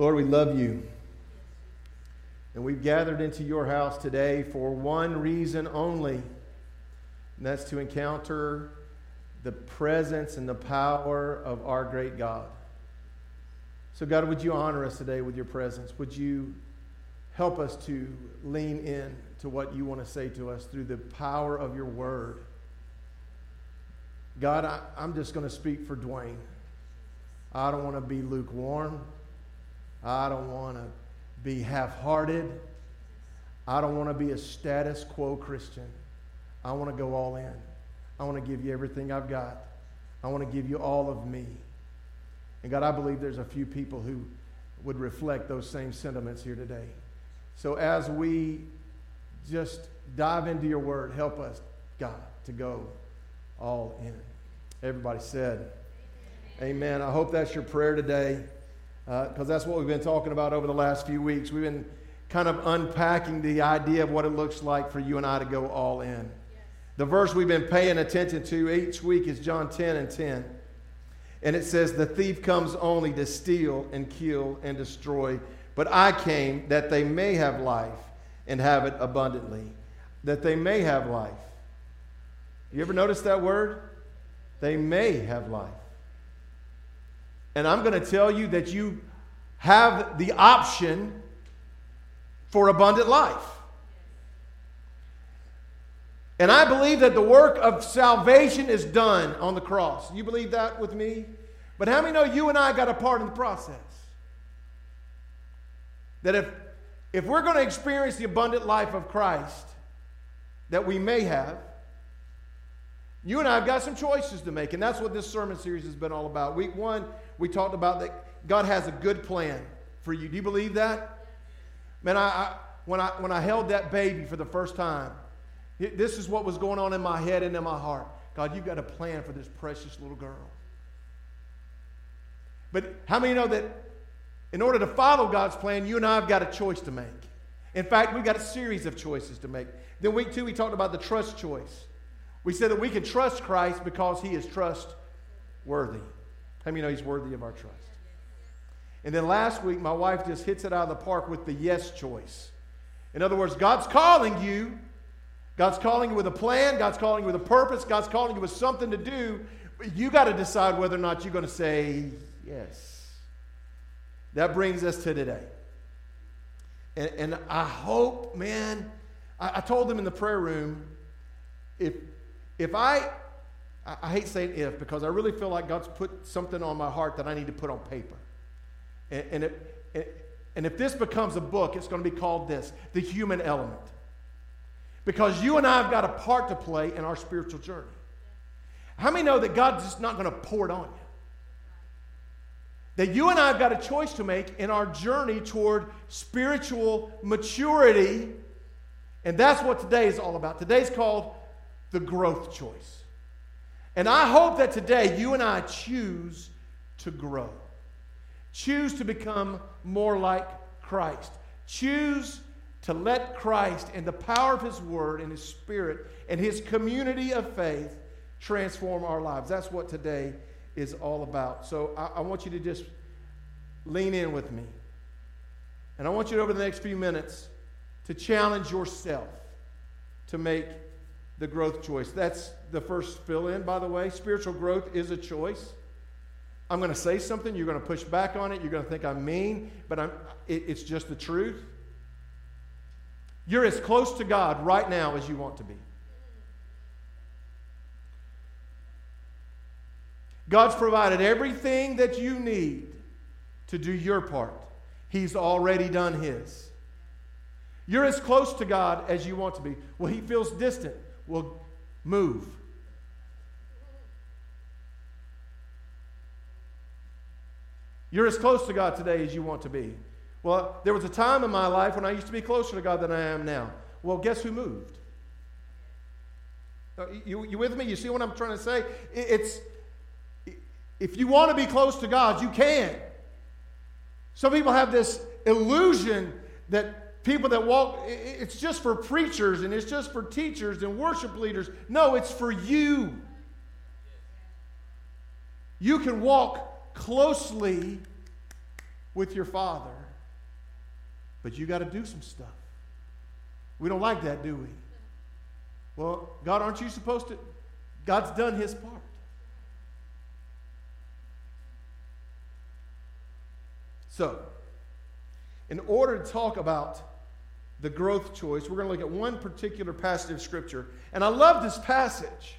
Lord, we love you. And we've gathered into your house today for one reason only, and that's to encounter the presence and the power of our great God. So, God, would you honor us today with your presence? Would you help us to lean in to what you want to say to us through the power of your word? God, I, am just going to speak for Dwayne. I don't want to be lukewarm. I don't want to be half hearted. I don't want to be a status quo Christian. I want to go all in. I want to give you everything I've got. I want to give you all of me. And God, I believe there's a few people who would reflect those same sentiments here today. So as we just dive into your word, help us, God, to go all in. Everybody said, Amen. Amen. I hope that's your prayer today because uh, that's what we've been talking about over the last few weeks. We've been kind of unpacking the idea of what it looks like for you and I to go all in. Yes. The verse we've been paying attention to each week is John 10 and 10. And it says, The thief comes only to steal and kill and destroy, but I came that they may have life and have it abundantly. That they may have life. You ever notice that word? They may have life. And I'm going to tell you that you have the option for abundant life. And I believe that the work of salvation is done on the cross. You believe that with me? But how many know you and I got a part in the process? That if, if we're going to experience the abundant life of Christ that we may have, you and I have got some choices to make, and that's what this sermon series has been all about. Week one, we talked about that God has a good plan for you. Do you believe that? Man, I, I, when, I, when I held that baby for the first time, it, this is what was going on in my head and in my heart. God, you've got a plan for this precious little girl. But how many know that in order to follow God's plan, you and I have got a choice to make? In fact, we've got a series of choices to make. Then, week two, we talked about the trust choice. We said that we can trust Christ because he is trustworthy. How many know he's worthy of our trust? And then last week, my wife just hits it out of the park with the yes choice. In other words, God's calling you. God's calling you with a plan. God's calling you with a purpose. God's calling you with something to do. But you got to decide whether or not you're going to say yes. That brings us to today. And, and I hope, man, I, I told them in the prayer room if if I, I hate saying if because I really feel like God's put something on my heart that I need to put on paper. And, and, it, and if this becomes a book, it's going to be called this The Human Element. Because you and I have got a part to play in our spiritual journey. How many know that God's just not going to pour it on you? That you and I have got a choice to make in our journey toward spiritual maturity. And that's what today is all about. Today's called the growth choice. And I hope that today you and I choose to grow. Choose to become more like Christ. Choose to let Christ and the power of His Word and His Spirit and His community of faith transform our lives. That's what today is all about. So I, I want you to just lean in with me. And I want you over the next few minutes to challenge yourself to make the growth choice. That's the first fill in, by the way. Spiritual growth is a choice. I'm going to say something, you're going to push back on it, you're going to think I'm mean, but I'm, it, it's just the truth. You're as close to God right now as you want to be. God's provided everything that you need to do your part. He's already done His. You're as close to God as you want to be. Well, He feels distant will move. You're as close to God today as you want to be. Well, there was a time in my life when I used to be closer to God than I am now. Well, guess who moved? Uh, you, you with me? You see what I'm trying to say? It's if you want to be close to God, you can. Some people have this illusion that people that walk, it's just for preachers and it's just for teachers and worship leaders. No, it's for you. You can walk closely with your Father, but you got to do some stuff. We don't like that, do we? Well, God, aren't you supposed to? God's done his part. So, in order to talk about the growth choice, we're going to look at one particular passage of Scripture. And I love this passage.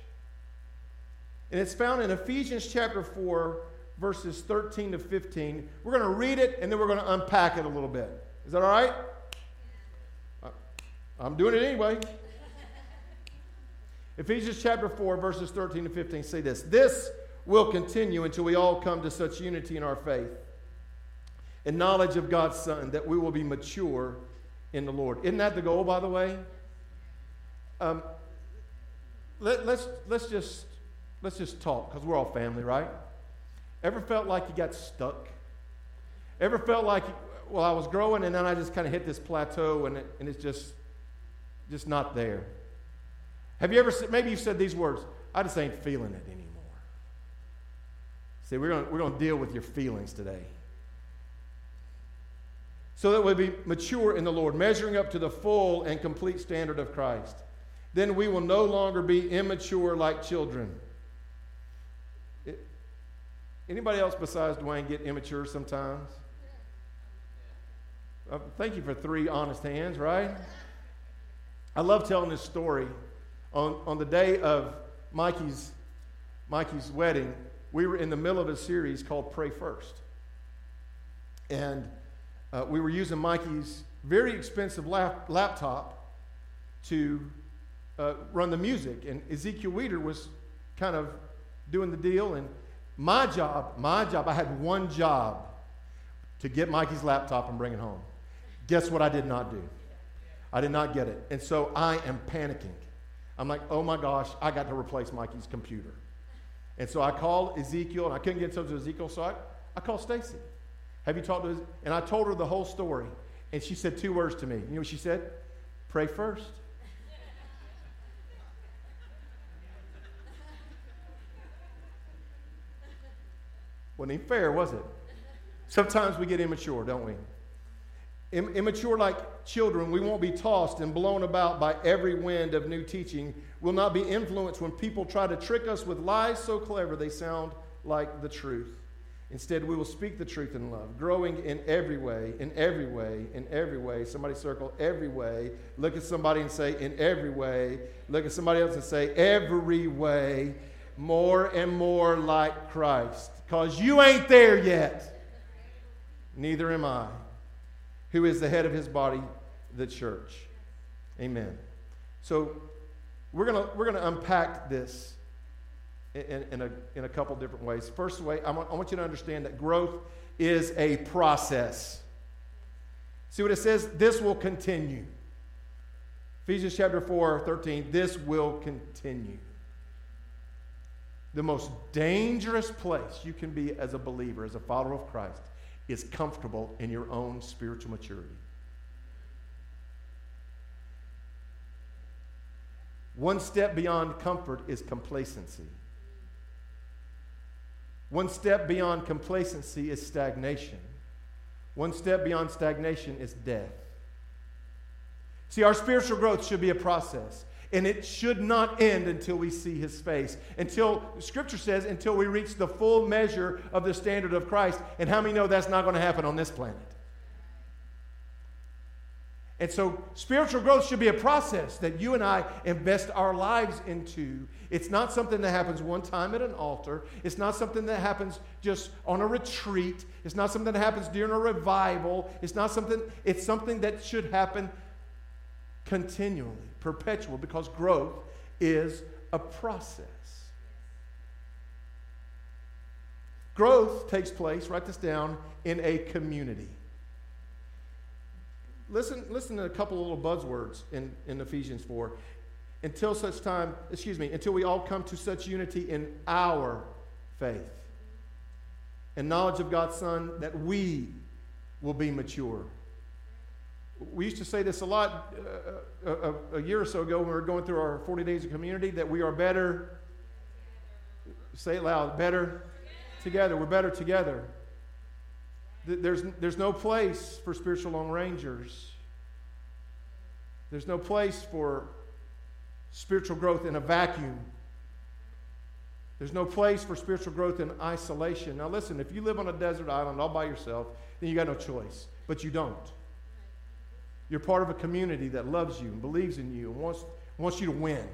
And it's found in Ephesians chapter 4, verses 13 to 15. We're going to read it and then we're going to unpack it a little bit. Is that all right? I'm doing it anyway. Ephesians chapter 4, verses 13 to 15 say this This will continue until we all come to such unity in our faith and knowledge of God's Son, that we will be mature in the Lord. Isn't that the goal, by the way? Um, let, let's, let's, just, let's just talk, because we're all family, right? Ever felt like you got stuck? Ever felt like, well, I was growing and then I just kind of hit this plateau and, it, and it's just, just not there? Have you ever, maybe you've said these words, I just ain't feeling it anymore. See, we're going we're going to deal with your feelings today so that we be mature in the Lord, measuring up to the full and complete standard of Christ. Then we will no longer be immature like children. Anybody else besides Dwayne get immature sometimes? Uh, thank you for three honest hands, right? I love telling this story. On, on the day of Mikey's, Mikey's wedding, we were in the middle of a series called Pray First. And uh, we were using Mikey's very expensive lap- laptop to uh, run the music. And Ezekiel Weeder was kind of doing the deal. And my job, my job, I had one job to get Mikey's laptop and bring it home. Guess what I did not do? I did not get it. And so I am panicking. I'm like, oh my gosh, I got to replace Mikey's computer. And so I called Ezekiel, and I couldn't get in touch with Ezekiel, so I, I called Stacy. Have you talked to his? And I told her the whole story. And she said two words to me. You know what she said? Pray first. Wasn't even fair, was it? Sometimes we get immature, don't we? immature like children, we won't be tossed and blown about by every wind of new teaching. We'll not be influenced when people try to trick us with lies so clever they sound like the truth. Instead, we will speak the truth in love, growing in every way, in every way, in every way. Somebody circle every way. Look at somebody and say, in every way. Look at somebody else and say, every way, more and more like Christ. Because you ain't there yet. Neither am I. Who is the head of his body, the church. Amen. So we're going we're going to unpack this in, in, a, in a couple different ways. First way, I want, I want you to understand that growth is a process. See what it says? This will continue. Ephesians chapter 4, 13, this will continue. The most dangerous place you can be as a believer, as a follower of Christ, is comfortable in your own spiritual maturity. One step beyond comfort is complacency. One step beyond complacency is stagnation. One step beyond stagnation is death. See, our spiritual growth should be a process, and it should not end until we see his face. Until, Scripture says, until we reach the full measure of the standard of Christ. And how many know that's not going to happen on this planet? And so, spiritual growth should be a process that you and I invest our lives into. It's not something that happens one time at an altar. It's not something that happens just on a retreat. It's not something that happens during a revival. It's not something, it's something that should happen continually, perpetual, because growth is a process. Growth takes place, write this down, in a community. Listen, listen to a couple of little buzzwords in, in Ephesians 4. Until such time, excuse me, until we all come to such unity in our faith and knowledge of God's Son that we will be mature. We used to say this a lot uh, a, uh, a, a, year or so ago when we were going through our 40 days of community that we are better, say it loud, better together. We're better together. There's, there's no place for spiritual Lone Rangers. There's no place for spiritual growth in a vacuum. There's no place for spiritual growth in isolation. Now, listen, if you live on a desert island all by yourself, then you got no choice. But you don't. You're part of a community that loves you and believes in you and wants, wants you to win.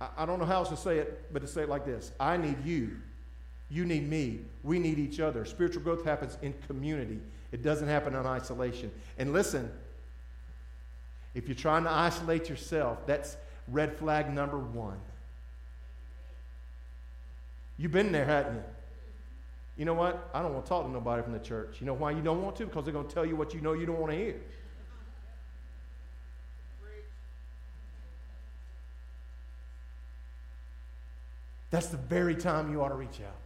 I, I don't know how else to say it, but to say it like this I need you. You need me. We need each other. Spiritual growth happens in community, it doesn't happen in isolation. And listen, if you're trying to isolate yourself, that's red flag number one. You've been there, haven't you? You know what? I don't want to talk to nobody from the church. You know why you don't want to? Because they're going to tell you what you know you don't want to hear. That's the very time you ought to reach out.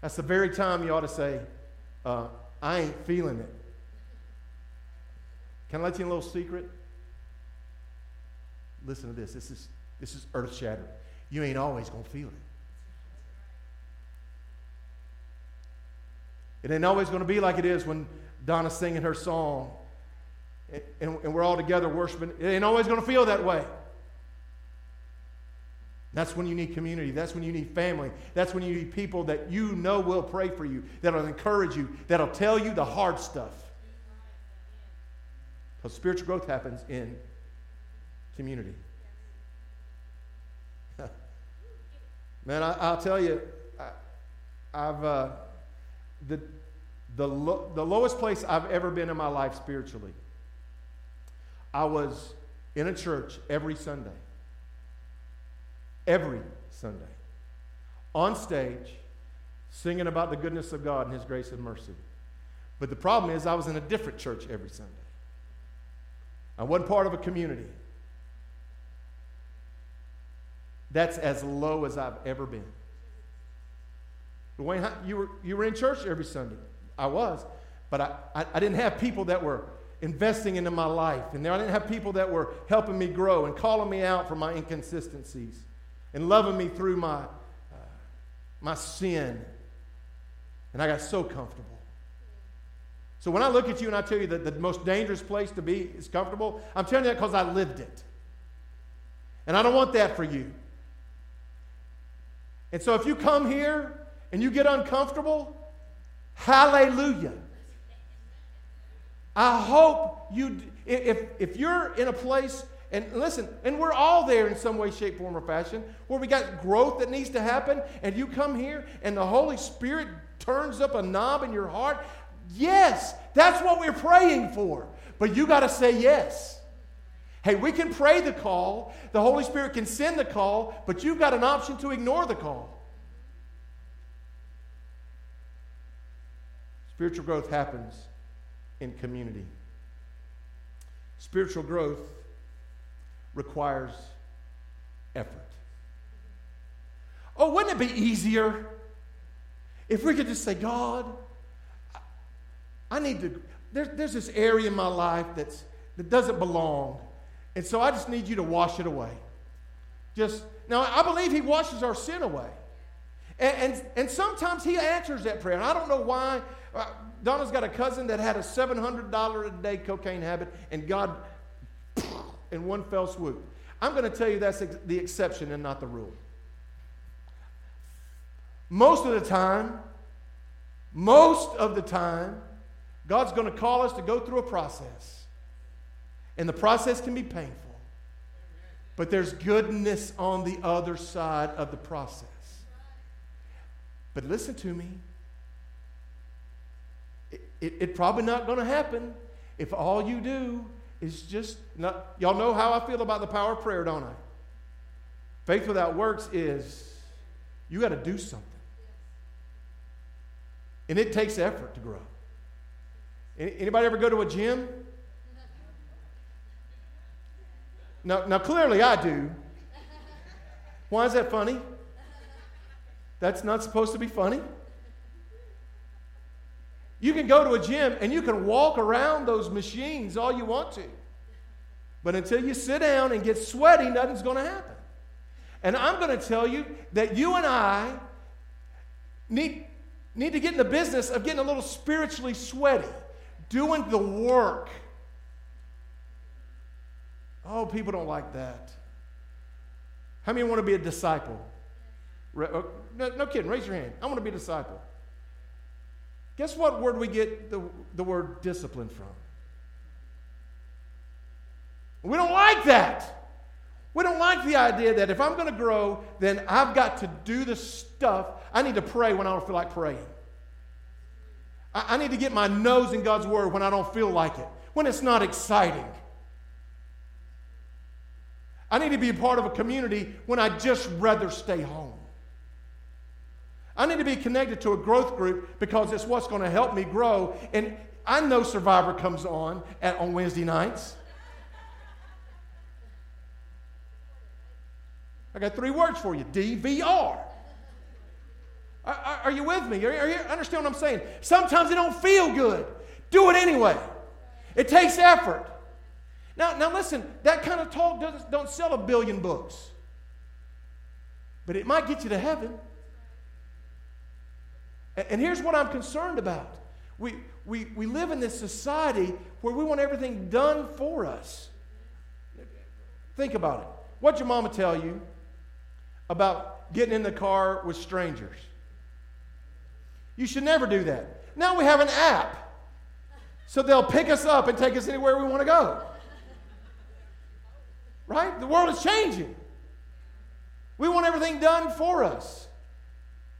That's the very time you ought to say, uh, I ain't feeling it. Can I let you in a little secret? Listen to this. This is, this is earth shattering. You ain't always going to feel it. It ain't always going to be like it is when Donna's singing her song and, and, we're all together worshiping. It ain't always going to feel that way. That's when you need community. That's when you need family. That's when you need people that you know will pray for you, that'll encourage you, that'll tell you the hard stuff. Because spiritual growth happens in community. Man, I, will tell you, I, have uh, the, the, lo- the lowest place I've ever been in my life spiritually. I was in a church every Sunday every Sunday on stage singing about the goodness of God and His grace and mercy. But the problem is, I was in a different church every Sunday. I wasn't part of a community. That's as low as I've ever been. Dwayne, you were, you were in church every Sunday. I was. But I, I, I didn't have people that were investing into my life. And I didn't have people that were helping me grow and calling me out for my inconsistencies and loving me through my, uh, my sin. And I got so comfortable. So when I look at you and I tell you that the most dangerous place to be is comfortable, I'm telling you that because I lived it. And I don't want that for you. And so if you come here and you get uncomfortable, hallelujah. I hope you, if, if you're in a place and listen, and we're all there in some way, shape, form, or fashion where we got growth that needs to happen, and you come here and the Holy Spirit turns up a knob in your heart. Yes, that's what we're praying for. But you got to say yes. Hey, we can pray the call, the Holy Spirit can send the call, but you've got an option to ignore the call. Spiritual growth happens in community. Spiritual growth requires effort. Oh, wouldn't it be easier if we could just say, God, I need to, there, there's this area in my life that's, that doesn't belong. And so I just need you to wash it away. Just, now I believe He washes our sin away. And, and, and sometimes He answers that prayer. And I don't know why. Uh, Donna's got a cousin that had a $700 a day cocaine habit, and God in one fell swoop. I'm going to tell you that's the exception and not the rule. Most of the time, most of the time, God's going to call us to go through a process. And the process can be painful. But there's goodness on the other side of the process. But listen to me. It, it, probably not going to happen if all you do is just not, y'all know how I feel about the power of prayer, don't I? Faith without works is you got to do something. And it takes effort to grow. Anybody ever go to a gym? Now, now clearly I do. Why is that funny? That's not supposed to be funny. You can go to a gym and you can walk around those machines all you want to. But until you sit down and get sweaty, nothing's going to happen. And I'm going to tell you that you and I need, need to get in the business of getting a little spiritually sweaty, doing the work. Oh, people don't like that. How many want to be a disciple? Oh, no, no kidding, raise your hand. I want to be a disciple. Guess what word we get the, the word discipline from? We don't like that. We don't like the idea that if I'm going to grow, then I've got to do the stuff. I need to pray when I don't feel like praying. I, I need to get my nose in God's word when I don't feel like it, when it's not exciting. I need to be a part of a community when I just rather stay home. I need to be connected to a growth group because it's what's going to help me grow. And I know Survivor comes on at, on Wednesday nights. I got three words for you DVR. Are, are you with me? Are, are you understand what I'm saying? Sometimes it don't feel good. Do it anyway. It takes effort. Now, now listen, that kind of talk doesn't don't sell a billion books. But it might get you to heaven. And here's what I'm concerned about. We, we, we live in this society where we want everything done for us. Think about it. What'd your mama tell you about getting in the car with strangers? You should never do that. Now we have an app. So they'll pick us up and take us anywhere we want to go. Right? The world is changing. We want everything done for us.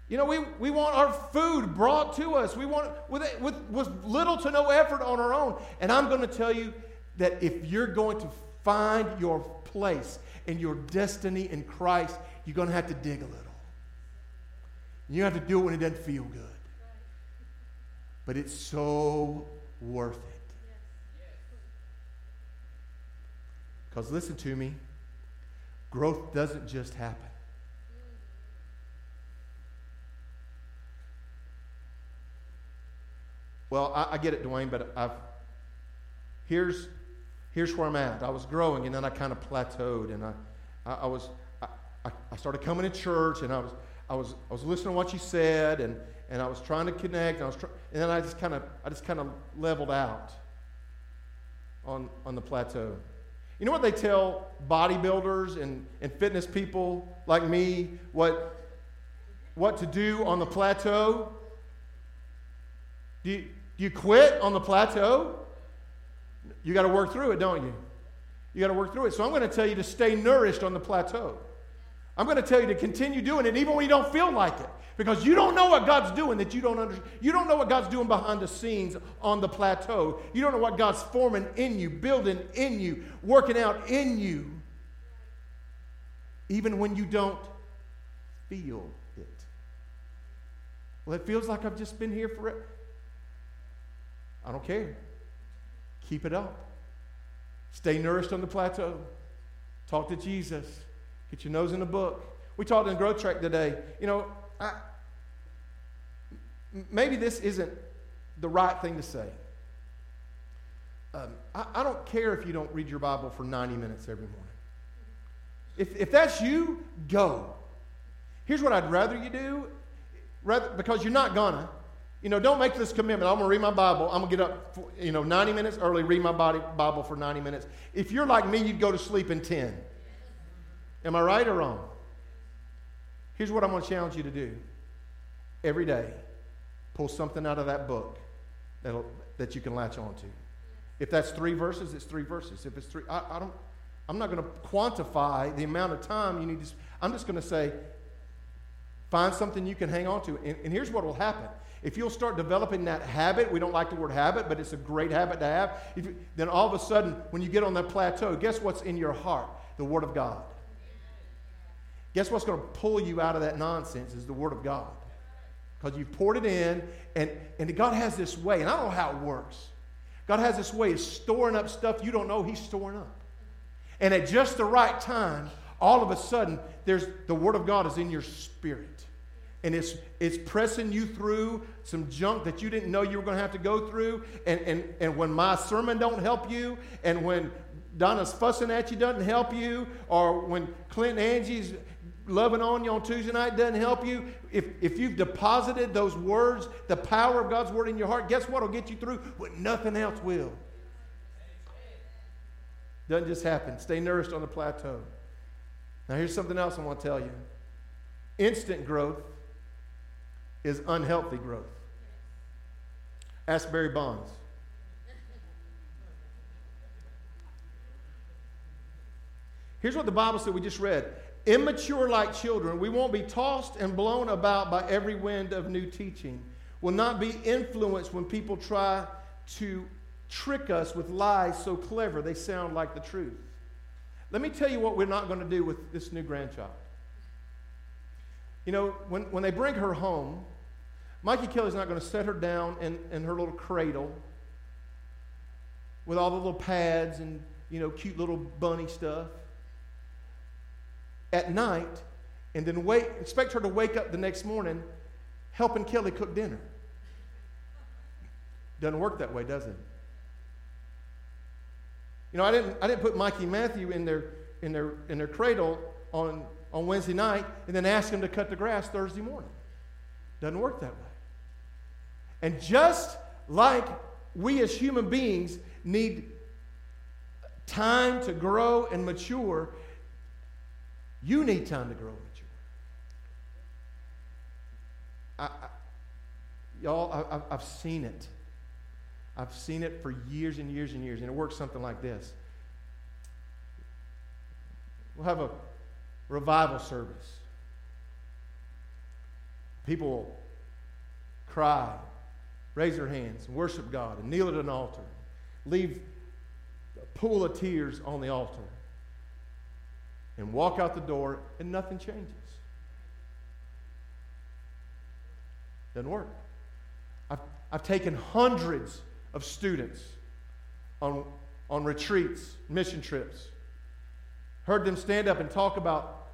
You know, we, we want our food brought to us. We want with, with, with little to no effort on our own. And I'm going to tell you that if you're going to find your place and your destiny in Christ, you're going to have to dig a little. You have to do it when it doesn't feel good. But it's so worth it. Because listen to me, growth doesn't just happen. Well, I, I get it, Dwayne, but I've here's here's where I'm at. I was growing, and then I kind of plateaued, and I, I, I was I, I started coming to church, and I was I was I was listening to what you said, and and I was trying to connect, and I was and then I just kind of I just kind of leveled out on on the plateau. You know what they tell bodybuilders and, and fitness people like me what what to do on the plateau? Do you, do you quit on the plateau? You got to work through it, don't you? You got to work through it. So I'm going to tell you to stay nourished on the plateau. I'm going to tell you to continue doing it even when you don't feel like it. Because you don't know what God's doing that you don't understand. You don't know what God's doing behind the scenes on the plateau. You don't know what God's forming in you, building in you, working out in you, even when you don't feel it. Well, it feels like I've just been here forever. I don't care. Keep it up. Stay nourished on the plateau. Talk to Jesus. Get your nose in the book. We talked in Growth Track today. You know, I, maybe this isn't the right thing to say. Um, I, I, don't care if you don't read your Bible for 90 minutes every morning. If, if that's you, go. Here's what I'd rather you do, rather, because you're not gonna. You know, don't make this commitment. I'm going to read my Bible. I'm going to get up, for, you know, 90 minutes early, read my body, Bible for 90 minutes. If you're like me, you'd go to sleep in 10. Am I right or wrong? Here's what I'm going to challenge you to do. Every day, pull something out of that book that'll, that you can latch onto. If that's three verses, it's three verses. If it's three, I, I don't, I'm not going to quantify the amount of time you need to. I'm just going to say, find something you can hang on to. And, and here's what will happen if you'll start developing that habit, we don't like the word habit, but it's a great habit to have, you, then all of a sudden, when you get on that plateau, guess what's in your heart? The Word of God. Guess what's going to pull you out of that nonsense is the Word of God. Because you've poured it in, and, and God has this way, and I don't know how it works. God has this way of storing up stuff you don't know He's storing up. And at just the right time, all of a sudden, there's the Word of God is in your spirit. And it's, it's pressing you through some junk that you didn't know you were going to have to go through. And, and, and when my sermon don't help you, and when Donna's fussing at you doesn't help you, or when Clint Angie's loving on you on Tuesday night doesn't help you, if, if you've deposited those words, the power of God's word in your heart, guess what will get you through? What nothing else will. Doesn't just happen. Stay nourished on the plateau. Now, here's something else I want to tell you instant growth is unhealthy growth. Ask Barry Bonds. Here's what the Bible said we just read. Immature like children, we won't be tossed and blown about by every wind of new teaching. Will not be influenced when people try to trick us with lies so clever they sound like the truth. Let me tell you what we're not going to do with this new grandchild. You know, when, when they bring her home, Mikey Kelly's not going to set her down in, in her little cradle with all the little pads and, you know, cute little bunny stuff at night and then wait, expect her to wake up the next morning helping Kelly cook dinner. Doesn't work that way, does it? You know, I didn't, I didn't put Mikey Matthew in their, in, their, in their cradle on, on Wednesday night and then ask him to cut the grass Thursday morning. Doesn't work that way. And just like we as human beings need time to grow and mature, you need time to grow and mature. I, I, y'all, I, I've seen it. I've seen it for years and years and years, and it works something like this. We'll have a revival service. People will cry, raise their hands, and worship God, and kneel at an altar, leave a pool of tears on the altar and walk out the door and nothing changes. Doesn't work. I've, I've taken hundreds of students on, on retreats, mission trips, heard them stand up and talk about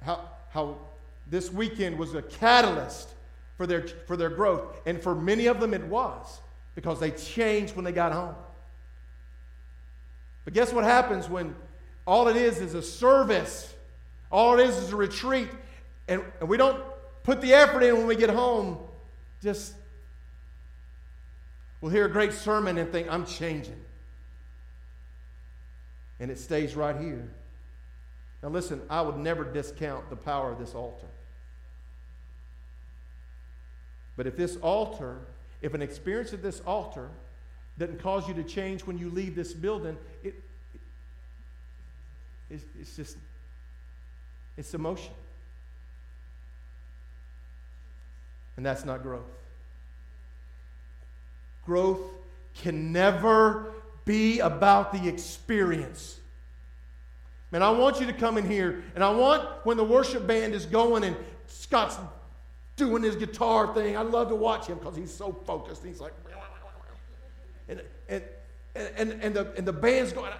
how, how this weekend was a catalyst for their, for their growth. And for many of them, it was because they changed when they got home. But guess what happens when all it is is a service. All it is is a retreat. And, and we don't put the effort in when we get home. Just, we'll hear a great sermon and think, I'm changing. And it stays right here. Now, listen, I would never discount the power of this altar. But if this altar, if an experience at this altar doesn't cause you to change when you leave this building, it, it's, it's just, it's emotion. And that's not growth. Growth can never be about the experience. Man, I want you to come in here, and I want when the worship band is going and Scott's doing his guitar thing, I love to watch him because he's so focused. He's like, and, and, and, and, the, and the band's going,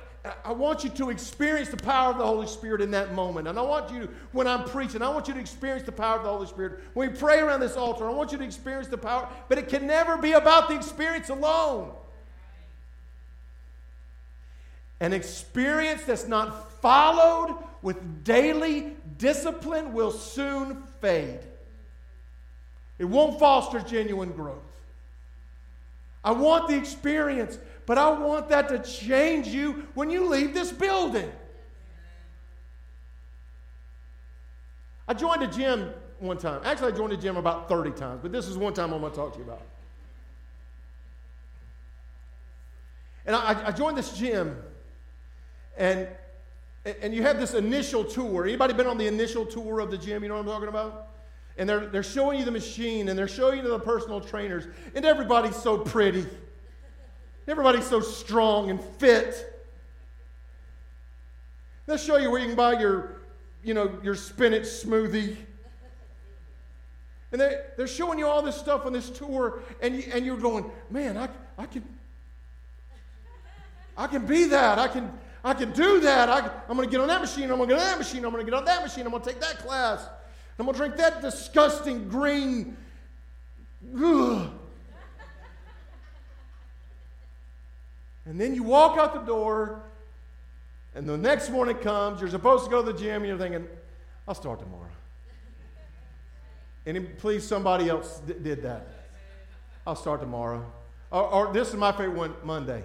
I want you to experience the power of the Holy Spirit in that moment. And I want you, to, when I'm preaching, I want you to experience the power of the Holy Spirit. When we pray around this altar, I want you to experience the power, but it can never be about the experience alone. An experience that's not followed with daily discipline will soon fade. It won't foster genuine growth. I want the experience, but I want that to change you when you leave this building. I joined a gym one time. Actually, I joined a gym about 30 times, but this is one time I'm going to talk to you about. And I, I joined this gym, and, and you have this initial tour. Anybody been on the initial tour of the gym? You know what I'm talking about? And they're, they're showing you the machine, and they're showing you the personal trainers, and everybody's so pretty. Everybody's so strong and fit. They'll show you where you can buy your, you know, your spinach smoothie. And they, they're showing you all this stuff on this tour, and, you, and you're going, man, I, I can, I can be that. I can, I can do that. I, am going to get on that machine. I'm going to get on that machine. I'm going to get on that machine. I'm going to take that class. I'm going to drink that disgusting green. Ugh. And then you walk out the door, and the next morning comes, you're supposed to go to the gym, and you're thinking, I'll start tomorrow. And please, somebody else d- did that. I'll start tomorrow. Or, or, this is my favorite one Monday.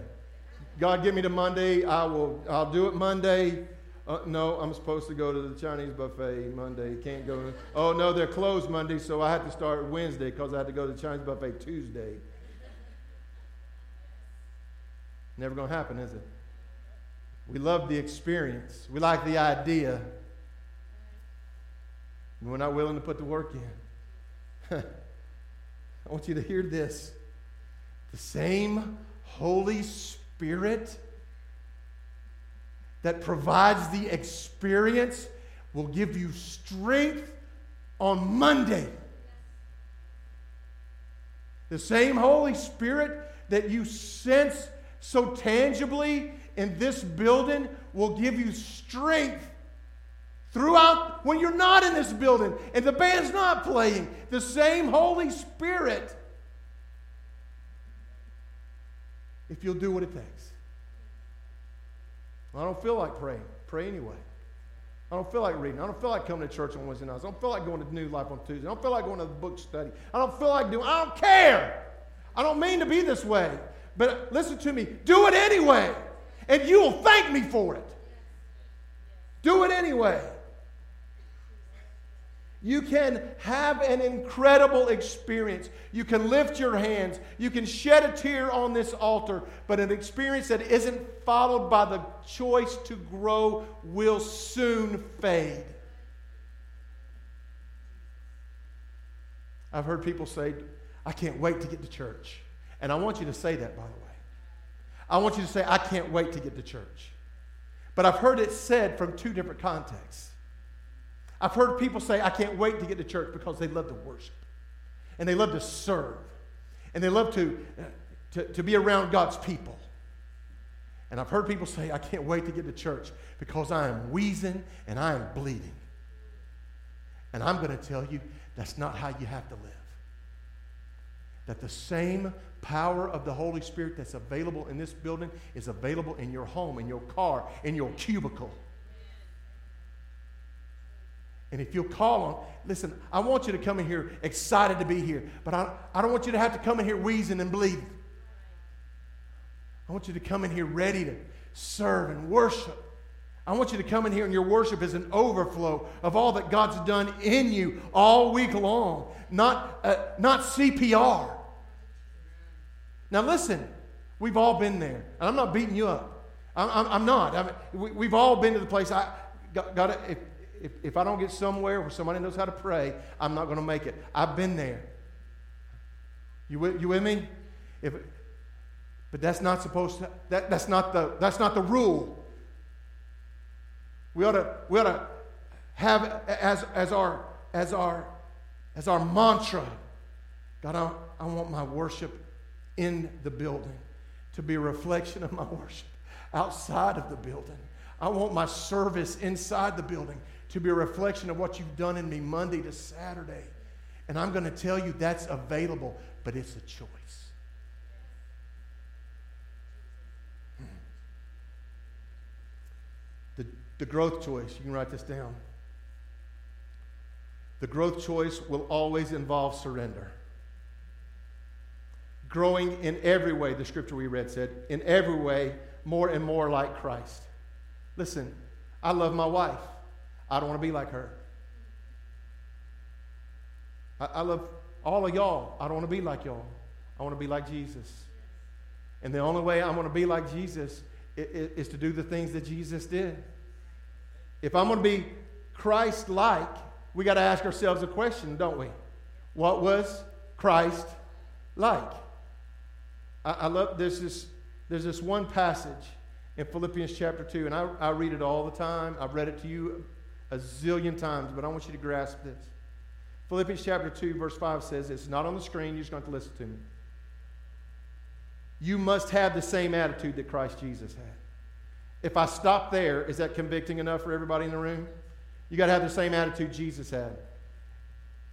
God, give me to Monday. I will, I'll do it Monday. Uh, no, I'm supposed to go to the Chinese buffet Monday. Can't go. Oh, no, they're closed Monday, so I have to start Wednesday because I had to go to the Chinese buffet Tuesday. Never going to happen, is it? We love the experience. We like the idea. We're not willing to put the work in. I want you to hear this. The same Holy Spirit that provides the experience will give you strength on Monday. The same Holy Spirit that you sense so tangibly in this building will give you strength throughout when you're not in this building and the band's not playing. The same Holy Spirit. If you'll do what it takes. I don't feel like praying. Pray anyway. I don't feel like reading. I don't feel like coming to church on Wednesday nights. I don't feel like going to New Life on Tuesday. I don't feel like going to the book study. I don't feel like doing. I don't care. I don't mean to be this way. But listen to me, do it anyway, and you will thank me for it. Do it anyway. You can have an incredible experience. You can lift your hands. You can shed a tear on this altar, but an experience that isn't followed by the choice to grow will soon fade. I've heard people say, I can't wait to get to church. And I want you to say that, by the way. I want you to say, I can't wait to get to church. But I've heard it said from two different contexts. I've heard people say, I can't wait to get to church because they love to worship and they love to serve and they love to, to, to be around God's people. And I've heard people say, I can't wait to get to church because I am wheezing and I am bleeding. And I'm going to tell you, that's not how you have to live that the same power of the Holy Spirit that's available in this building is available in your home, in your car, in your cubicle. And if you'll call on, listen, I want you to come in here excited to be here, but I, I don't want you to have to come in here wheezing and bleeding. I want you to come in here ready to serve and worship. I want you to come in here and your worship is an overflow of all that God's done in you all week long, not, uh, not CPR. Now, listen, we've all been there. And I'm not beating you up. I'm, I'm, not. I mean, we, have all been to the place. I got, got if, if, if I don't get somewhere where somebody knows how to pray, I'm not going to make it. I've been there. You, you with me? If, but that's not supposed to, that, that's, not the, that's not the rule. We ought to, we ought to have as, as, our, as, our, as our mantra God, I, I want my worship in the building to be a reflection of my worship outside of the building. I want my service inside the building to be a reflection of what you've done in me Monday to Saturday. And I'm going to tell you that's available, but it's a choice. Hmm. The, the growth choice, you can write this down. The growth choice will always involve surrender growing in every way, the scripture we read said, in every way, more and more like Christ. Listen, I love my wife. I don't want to be like her. I, I love all of y'all. I don't want to be like y'all. I want to be like Jesus. And the only way I'm going to be like Jesus is, is to do the things that Jesus did. If I'm going to be Christ like, we got to ask ourselves a question, don't we? What was Christ like? I, I love there's this there's this one passage in Philippians chapter 2, and I, I read it all the time. I've read it to you a zillion times, but I want you to grasp this. Philippians chapter 2, verse 5 says it's not on the screen, you're just going to listen to me. You must have the same attitude that Christ Jesus had. If I stop there, is that convicting enough for everybody in the room? You got to have the same attitude Jesus had.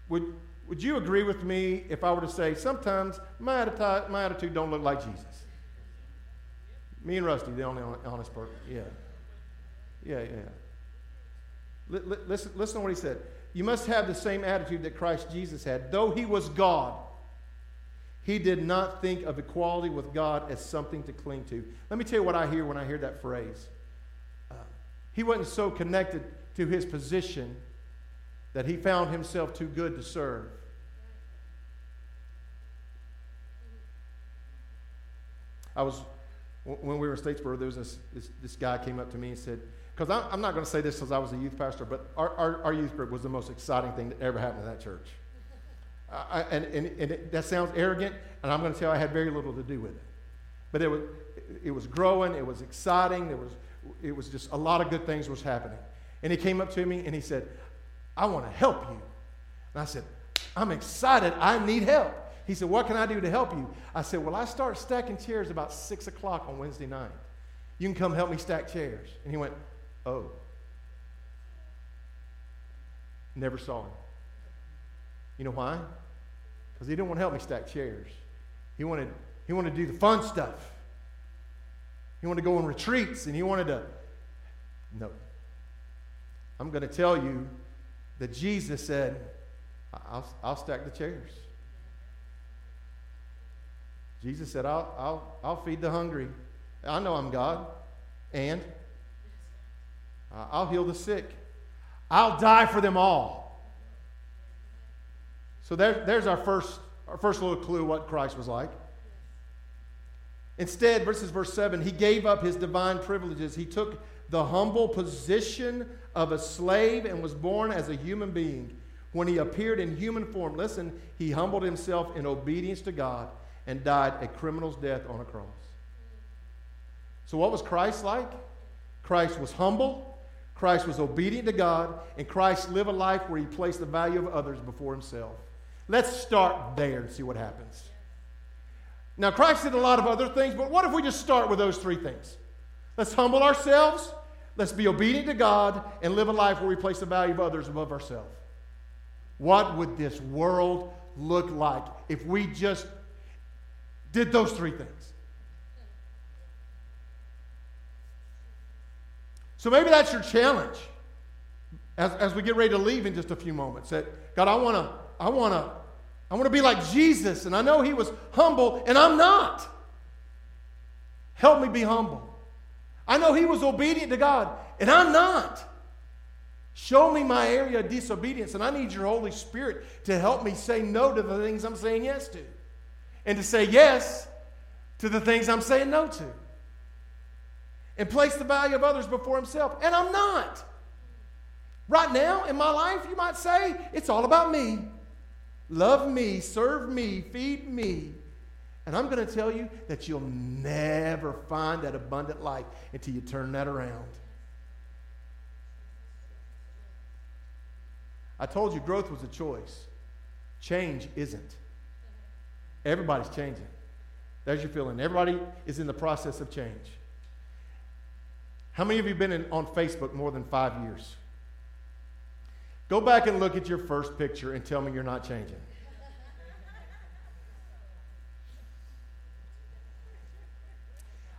Would, would you agree with me if I were to say sometimes my attitude, my attitude don't look like Jesus? Me and Rusty, the only honest part. Yeah. Yeah, yeah. Listen, listen to what he said. You must have the same attitude that Christ Jesus had. Though he was God, he did not think of equality with God as something to cling to. Let me tell you what I hear when I hear that phrase. Uh, he wasn't so connected to his position that he found himself too good to serve. I was, when we were in Statesboro, there was this, this, this guy came up to me and said, because I'm not going to say this because I was a youth pastor, but our, our, our, youth group was the most exciting thing that ever happened in that church. And and, and it, that sounds arrogant, and I'm going to tell you I had very little to do with it. But it was, it was growing, it was exciting, there was, it was just a lot of good things was happening. And he came up to me and he said, I want to help you. And I said, I'm excited. I need help. He said, What can I do to help you? I said, Well, I start stacking chairs about 6 o'clock on Wednesday night. You can come help me stack chairs. And he went, Oh. Never saw him. You know why? Because he didn't want to help me stack chairs. He wanted, he wanted to do the fun stuff. He wanted to go on retreats and he wanted to. No. I'm going to tell you that Jesus said, I'll, I'll stack the chairs. Jesus said, I'll, I'll, I'll feed the hungry. I know I'm God. And Uh, I'll heal the sick. I'll die for them all. So there, there's our first, our first little clue what Christ was like. Instead, verses verse 7, he gave up his divine privileges. He took the humble position of a slave and was born as a human being. When he appeared in human form, listen, he humbled himself in obedience to God and died a criminal's death on a cross. So, what was Christ like? Christ was humble, Christ was obedient to God, and Christ lived a life where he placed the value of others before himself. Let's start there and see what happens. Now, Christ did a lot of other things, but what if we just start with those three things? Let's humble ourselves, let's be obedient to God, and live a life where we place the value of others above ourselves. What would this world look like if we just did those three things? So maybe that's your challenge as, as we get ready to leave in just a few moments. That God, I want to, I want to, I want to be like Jesus, and I know He was humble, and I'm not. Help me be humble. I know he was obedient to God, and I'm not. Show me my area of disobedience, and I need your Holy Spirit to help me say no to the things I'm saying yes to, and to say yes to the things I'm saying no to, and place the value of others before himself. And I'm not. Right now in my life, you might say, it's all about me. Love me, serve me, feed me. And I'm going to tell you that you'll never find that abundant life until you turn that around. I told you growth was a choice. Change isn't. Everybody's changing. There's your feeling. Everybody is in the process of change. How many of you have been in, on Facebook more than five years? Go back and look at your first picture and tell me you're not changing.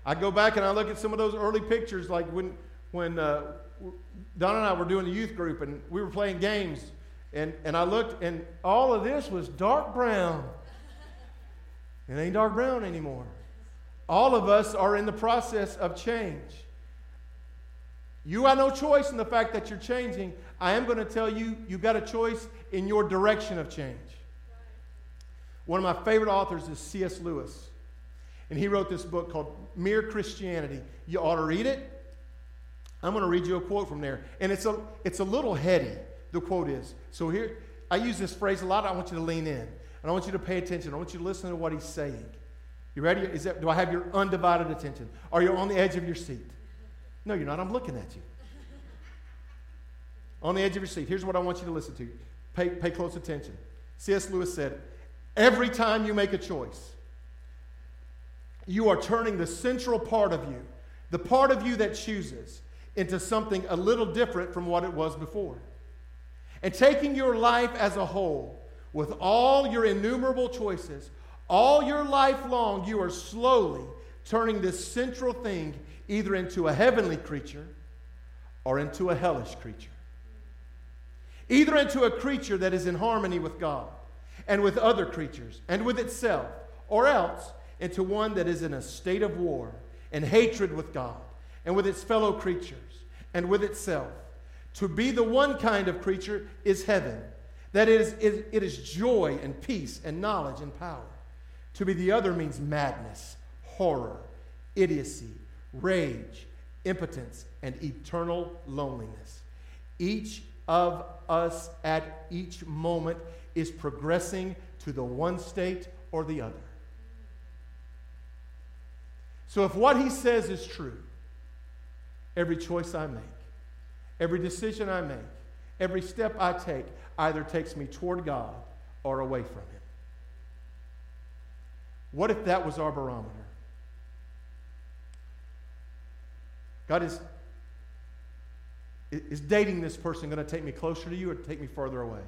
I go back and I look at some of those early pictures, like when, when uh, Don and I were doing the youth group and we were playing games. And, and I looked, and all of this was dark brown. It ain't dark brown anymore. All of us are in the process of change. You have no choice in the fact that you're changing. I am going to tell you, you've got a choice in your direction of change. One of my favorite authors is C.S. Lewis. And he wrote this book called Mere Christianity. You ought to read it. I'm going to read you a quote from there. And it's a, it's a little heady, the quote is. So here, I use this phrase a lot. I want you to lean in. And I want you to pay attention. I want you to listen to what he's saying. You ready? Is that, do I have your undivided attention? Are you on the edge of your seat? No, you're not. I'm looking at you. on the edge of your seat, here's what I want you to listen to. Pay, pay close attention. C.S. Lewis said, Every time you make a choice, you are turning the central part of you, the part of you that chooses, into something a little different from what it was before. And taking your life as a whole, with all your innumerable choices, all your life long, you are slowly turning this central thing either into a heavenly creature or into a hellish creature. Either into a creature that is in harmony with God and with other creatures and with itself, or else into one that is in a state of war and hatred with God and with its fellow creatures and with itself. To be the one kind of creature is heaven. That is, it is joy and peace and knowledge and power. To be the other means madness, horror, idiocy, rage, impotence, and eternal loneliness. Each of us at each moment is progressing to the one state or the other. So, if what he says is true, every choice I make, every decision I make, every step I take either takes me toward God or away from Him. What if that was our barometer? God is, is dating this person going to take me closer to you or take me further away?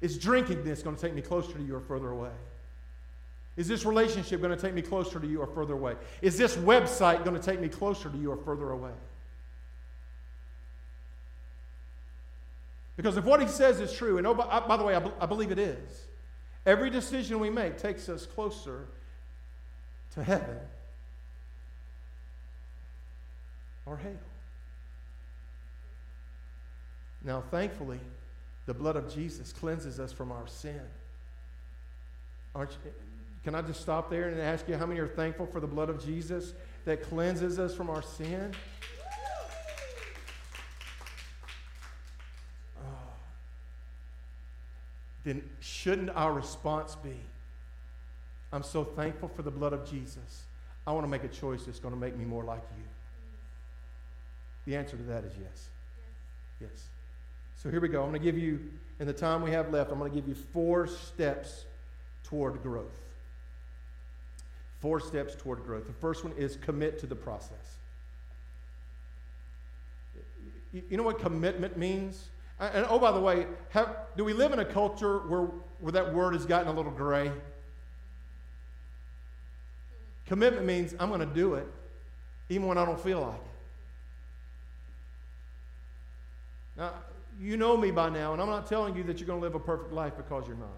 Is drinking this going to take me closer to you or further away? Is this relationship going to take me closer to you or further away? Is this website going to take me closer to you or further away? Because if what he says is true, and oh, by, by the way, I, I believe it is, every decision we make takes us closer to heaven or hell. Now, thankfully, the blood of Jesus cleanses us from our sin. Aren't you, can I just stop there and ask you how many are thankful for the blood of Jesus that cleanses us from our sin? Oh. Then shouldn't our response be, I'm so thankful for the blood of Jesus. I want to make a choice that's going to make me more like you. The answer to that is yes. Yes. So here we go. I'm going to give you, in the time we have left, I'm going to give you four steps toward growth. Four steps toward growth. The first one is commit to the process. You know what commitment means? And oh, by the way, have, do we live in a culture where, where that word has gotten a little gray? Commitment means I'm going to do it even when I don't feel like it. Now, you know me by now, and I'm not telling you that you're going to live a perfect life because you're not.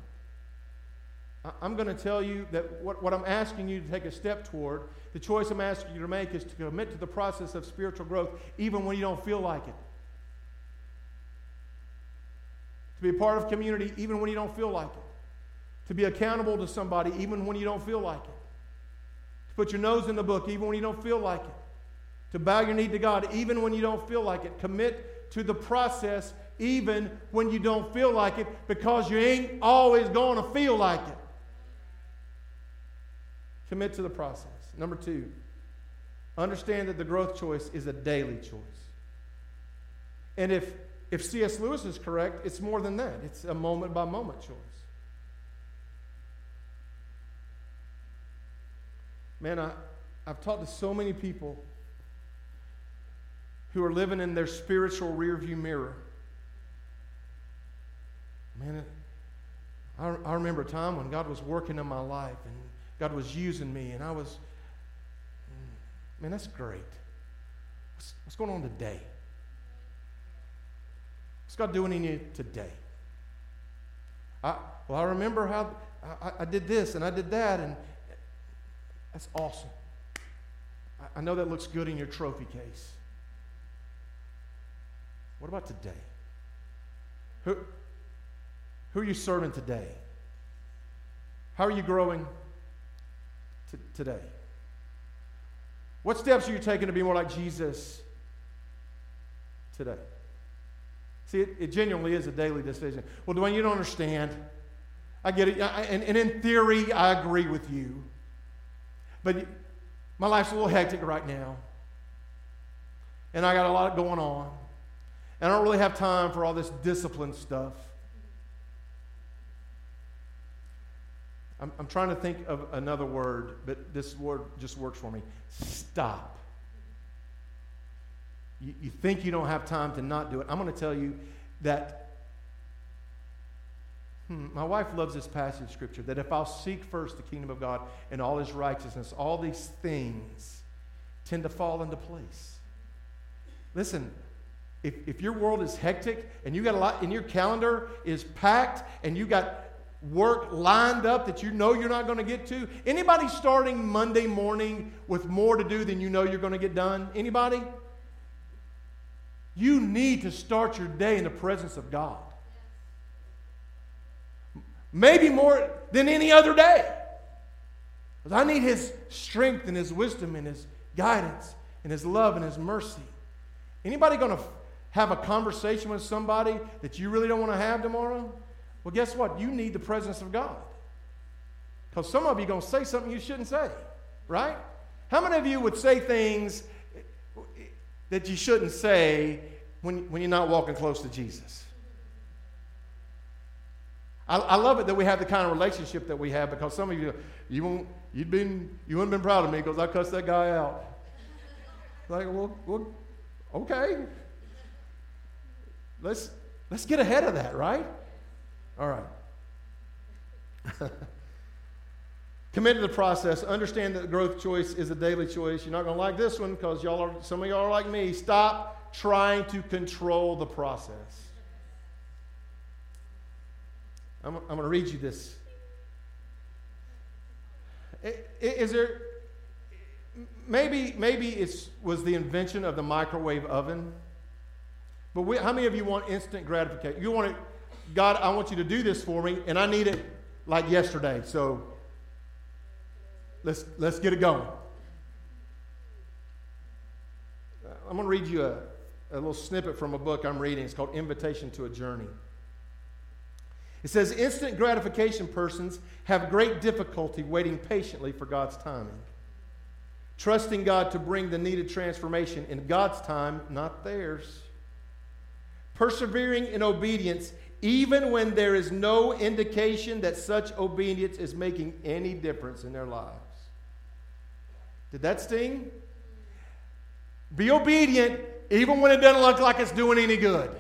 I'm going to tell you that what, what I'm asking you to take a step toward, the choice I'm asking you to make is to commit to the process of spiritual growth even when you don't feel like it. To be a part of community even when you don't feel like it. To be accountable to somebody even when you don't feel like it. To put your nose in the book even when you don't feel like it. To bow your knee to God even when you don't feel like it. Commit to the process even when you don't feel like it because you ain't always going to feel like it. Commit to the process. Number two, understand that the growth choice is a daily choice. And if, if C.S. Lewis is correct, it's more than that, it's a moment by moment choice. Man, I, I've talked to so many people who are living in their spiritual rearview mirror. Man, I, I remember a time when God was working in my life and God was using me, and I was, man, that's great. What's, what's going on today? What's God doing in you today? I, well, I remember how I, I did this and I did that, and that's awesome. I, I know that looks good in your trophy case. What about today? Who, who are you serving today? How are you growing t- today? What steps are you taking to be more like Jesus today? See, it, it genuinely is a daily decision. Well, Dwayne, you don't understand. I get it. I, and, and in theory, I agree with you. But my life's a little hectic right now. And I got a lot going on. And I don't really have time for all this discipline stuff. I'm, I'm trying to think of another word, but this word just works for me. Stop. You, you think you don't have time to not do it. I'm going to tell you that hmm, my wife loves this passage of scripture that if I'll seek first the kingdom of God and all his righteousness, all these things tend to fall into place. Listen, if, if your world is hectic and you got a lot and your calendar is packed and you got work lined up that you know you're not going to get to anybody starting monday morning with more to do than you know you're going to get done? Anybody? You need to start your day in the presence of god. Maybe more than any other day. Because i need his strength and his wisdom and his guidance and his love and his mercy. Anybody going to have a conversation with somebody that you really don't want to have tomorrow well, guess what? You need the presence of God. Because some of you are going to say something you shouldn't say, right? How many of you would say things that you shouldn't say when, when you're not walking close to Jesus? I, I, love it that we have the kind of relationship that we have because some of you, you won't, you'd been, you wouldn't been proud of me because I cussed that guy out. Like, well, well, okay. Let's, let's get ahead of that, right? All right. Commit to the process. Understand that the growth choice is a daily choice. You're not going to like this one because y'all are, some of y'all are like me. Stop trying to control the process. I'm, I'm going to read you this. Is there, maybe, maybe it was the invention of the microwave oven, but we, how many of you want instant gratification? You want it God, I want you to do this for me, and I need it like yesterday. So let's, let's get it going. Uh, I'm going to read you a, a little snippet from a book I'm reading. It's called Invitation to a Journey. It says instant gratification persons have great difficulty waiting patiently for God's timing, trusting God to bring the needed transformation in God's time, not theirs. Persevering in obedience even when there is no indication that such obedience is making any difference in their lives. Did that sting? Be obedient even when it doesn't look like it's doing any good.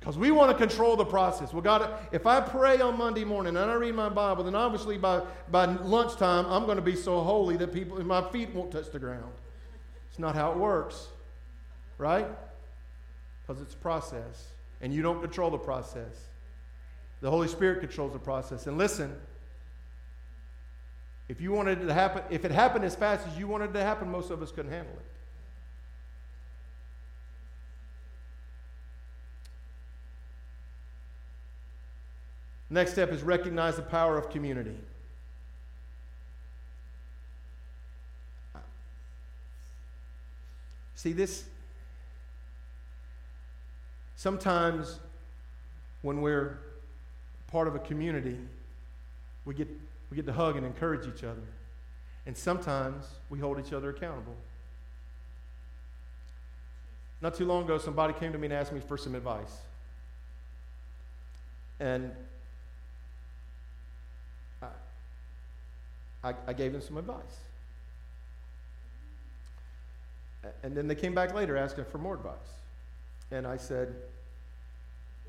Because we want to control the process. Well, God, if I pray on Monday morning and I read my Bible, then obviously by, by lunchtime I'm going to be so holy that people my feet won't touch the ground. It's not how it works, right? Because it's a process and you don't control the process. The Holy Spirit controls the process. And listen, if you wanted it to happen, if it happened as fast as you wanted it to happen, most of us couldn't handle it. Next step is recognize the power of community. See, this, Sometimes when we're part of a community, we get, we get to hug and encourage each other. And sometimes we hold each other accountable. Not too long ago, somebody came to me and asked me for some advice. And I, I, I gave them some advice. And then they came back later asking for more advice. And I said,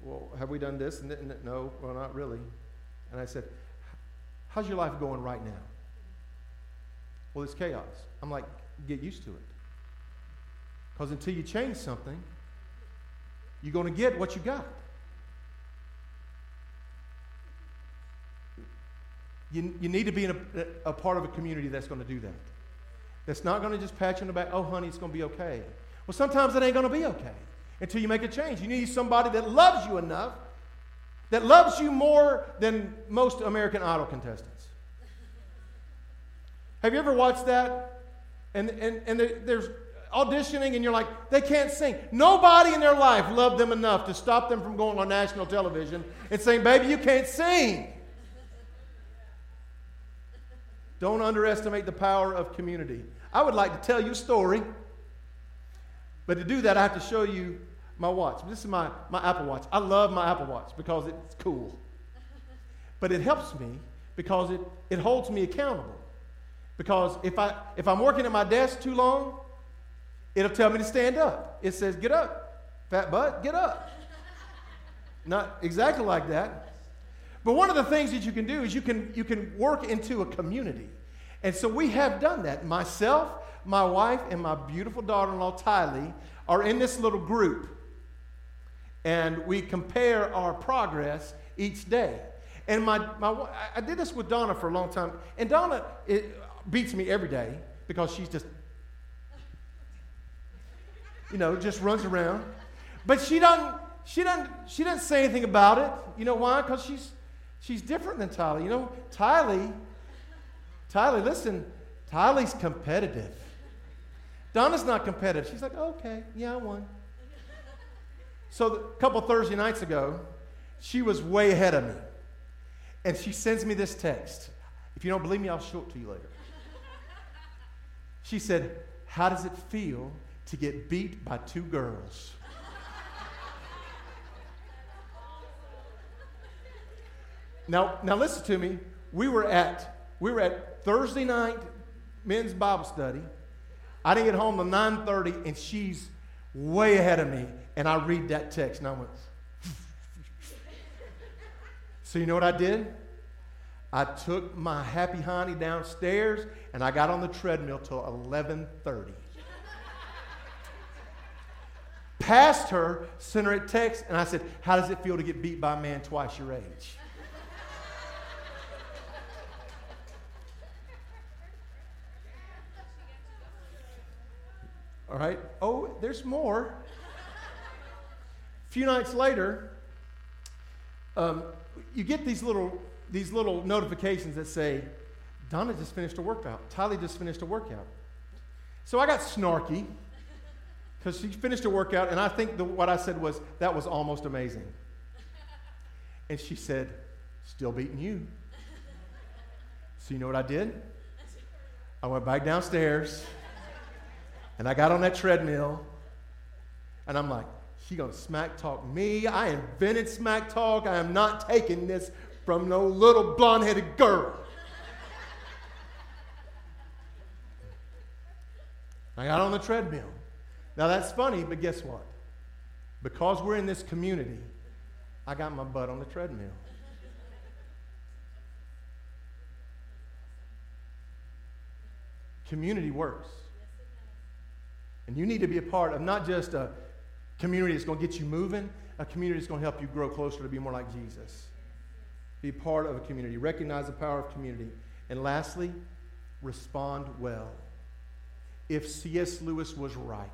Well, have we done this? And no, well, not really. And I said, How's your life going right now? Well, it's chaos. I'm like, Get used to it. Because until you change something, you're going to get what you got. You, you need to be in a, a part of a community that's going to do that. That's not going to just pat you on the back, oh, honey, it's going to be okay. Well, sometimes it ain't going to be okay until you make a change. You need somebody that loves you enough, that loves you more than most American Idol contestants. Have you ever watched that? And, and, and there's auditioning, and you're like, they can't sing. Nobody in their life loved them enough to stop them from going on national television and saying, baby, you can't sing. Don't underestimate the power of community. I would like to tell you a story But to do that, I have to show you my watch. This is my, my Apple Watch. I love my Apple Watch because it's cool. But it helps me because it, it holds me accountable. Because if, I, if I'm working at my desk too long, it'll tell me to stand up. It says, get up, fat butt, get up. Not exactly like that. But one of the things that you can do is you can, you can work into a community. And so we have done that. Myself, my wife, and my beautiful daughter in law, Tylee, are in this little group. And we compare our progress each day. And my, my, I did this with Donna for a long time. And Donna beats me every day because she's just, you know, just runs around. But she doesn't, she doesn't, she doesn't say anything about it. You know why? Because she's, she's different than Tylee. You know, Tylee, Tylee, listen, Tylee's competitive. Donna's not competitive. She's like, okay, yeah, I won. So a couple Thursday nights ago, she was way ahead of me. And she sends me this text. If you don't believe me, I'll show it to you later. She said, How does it feel to get beat by two girls? now, now listen to me. We were at we were at Thursday night men's Bible study. I didn't get home till 9:30, and she's way ahead of me. And I read that text, and I went. so you know what I did? I took my happy honey downstairs, and I got on the treadmill till 11:30. Passed her, sent her a text, and I said, "How does it feel to get beat by a man twice your age?" All right. Oh, there's more. A few nights later, um, you get these little, these little notifications that say, Donna just finished a workout. Tylee just finished a workout. So I got snarky because she finished a workout, and I think the, what I said was, that was almost amazing. And she said, still beating you. So you know what I did? I went back downstairs. And I got on that treadmill, and I'm like, she gonna smack talk me. I invented smack talk. I am not taking this from no little blonde headed girl. I got on the treadmill. Now that's funny, but guess what? Because we're in this community, I got my butt on the treadmill. Community works. And you need to be a part of not just a community that's going to get you moving, a community that's going to help you grow closer to be more like Jesus. Be part of a community. Recognize the power of community. And lastly, respond well. If C.S. Lewis was right,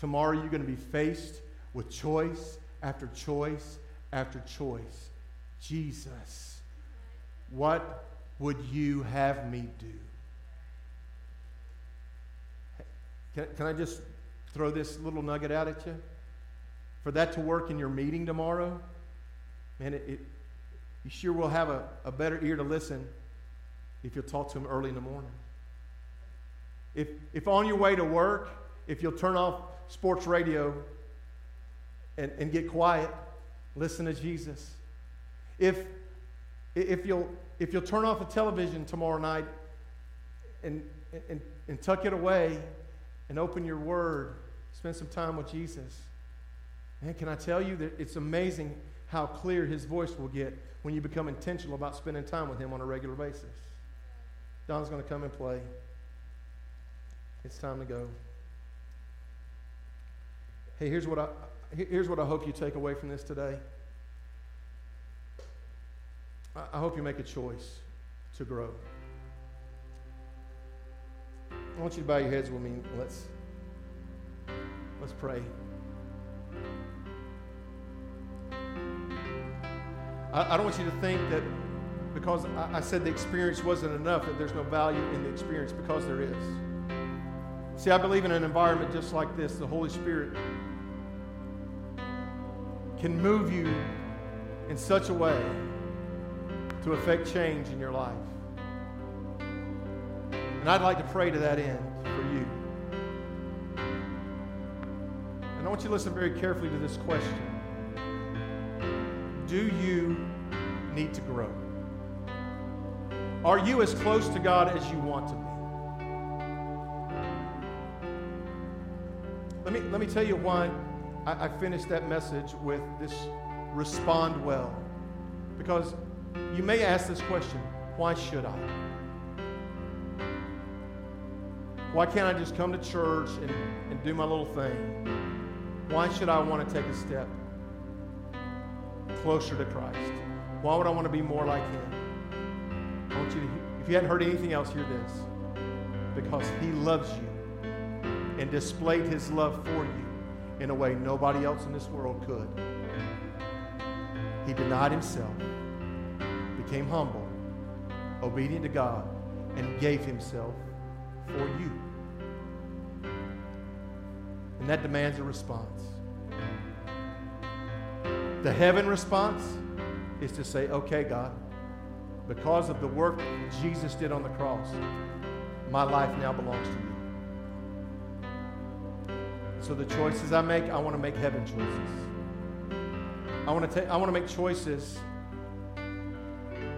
tomorrow you're going to be faced with choice after choice after choice. Jesus, what would you have me do? Can, can I just throw this little nugget out at you? For that to work in your meeting tomorrow, man, it, it you sure will have a, a better ear to listen if you'll talk to him early in the morning. If, if on your way to work, if you'll turn off sports radio and, and get quiet, listen to Jesus. If, if, you'll, if you'll turn off the television tomorrow night and, and, and tuck it away and open your word, spend some time with Jesus. Man, can I tell you that it's amazing how clear his voice will get when you become intentional about spending time with him on a regular basis. Don's going to come and play. It's time to go. Hey, here's what I here's what I hope you take away from this today. I hope you make a choice to grow. I want you to bow your heads with me. Let's let's pray. I, I don't want you to think that because I, I said the experience wasn't enough that there's no value in the experience because there is. See, I believe in an environment just like this, the Holy Spirit can move you in such a way to affect change in your life. And I'd like to pray to that end for you. And I want you to listen very carefully to this question Do you need to grow? Are you as close to God as you want to be? Let me, let me tell you why I, I finished that message with this respond well. Because you may ask this question why should I? Why can't I just come to church and, and do my little thing? Why should I want to take a step closer to Christ? Why would I want to be more like Him? I want you to, if you hadn't heard anything else, hear this. Because He loves you and displayed His love for you in a way nobody else in this world could. He denied Himself, became humble, obedient to God, and gave Himself for you. And that demands a response. The heaven response is to say, okay, God, because of the work Jesus did on the cross, my life now belongs to you. So the choices I make, I want to make heaven choices. I want to, ta- I want to make choices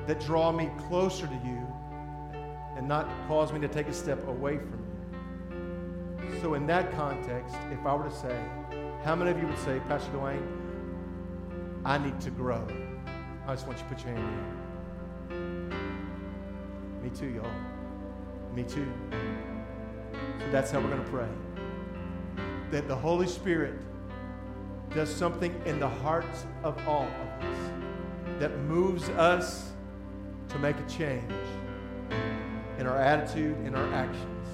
that draw me closer to you and not cause me to take a step away from you. So, in that context, if I were to say, how many of you would say, Pastor Dwayne, I need to grow? I just want you to put your hand in. Me too, y'all. Me too. So that's how we're going to pray. That the Holy Spirit does something in the hearts of all of us that moves us to make a change in our attitude, in our actions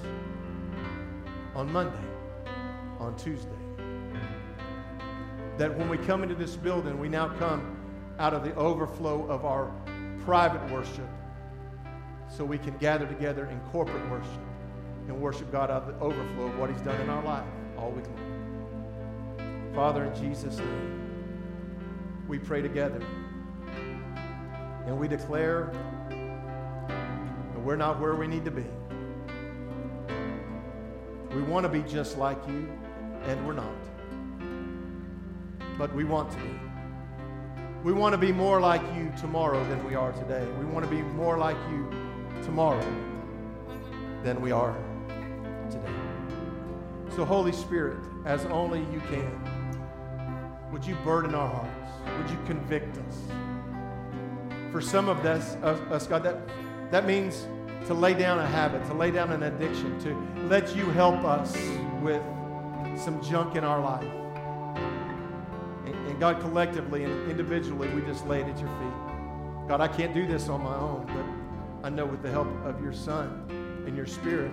on Monday, on Tuesday. That when we come into this building, we now come out of the overflow of our private worship so we can gather together in corporate worship and worship God out of the overflow of what He's done in our life all week long. Father, in Jesus' name, we pray together and we declare that we're not where we need to be. We want to be just like you, and we're not. But we want to be. We want to be more like you tomorrow than we are today. We want to be more like you tomorrow than we are today. So, Holy Spirit, as only you can, would you burden our hearts? Would you convict us? For some of us, us God, that, that means to lay down a habit, to lay down an addiction, to let you help us with some junk in our life. And, God, collectively and individually, we just lay it at your feet. God, I can't do this on my own, but I know with the help of your Son and your Spirit.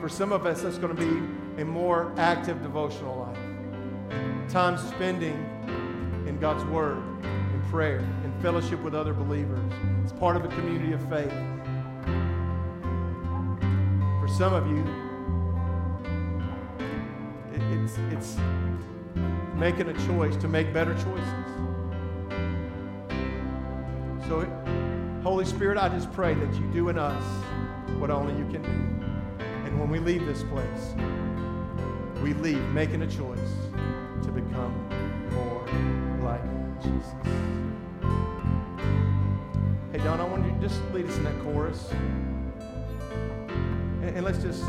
For some of us, that's going to be a more active devotional life. Time spending in God's Word, in prayer, fellowship with other believers. It's part of a community of faith. For some of you, it, it's, it's making a choice to make better choices. So, Holy Spirit, I just pray that you do in us what only you can do. And when we leave this place, we leave making a choice to become more like Jesus. Hey, Don, I want you to just lead us in that chorus. And, and let's just,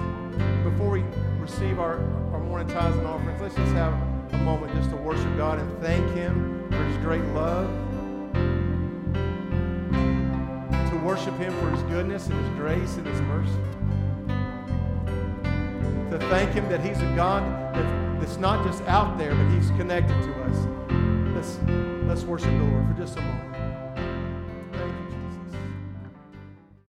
before we receive our, our morning tithes and offerings, let's just have a moment just to worship God and thank Him for His great love. To worship Him for His goodness and His grace and His mercy. To thank Him that He's a God that, that's not just out there, but He's connected to us. Let's, let's worship the Lord for just a moment.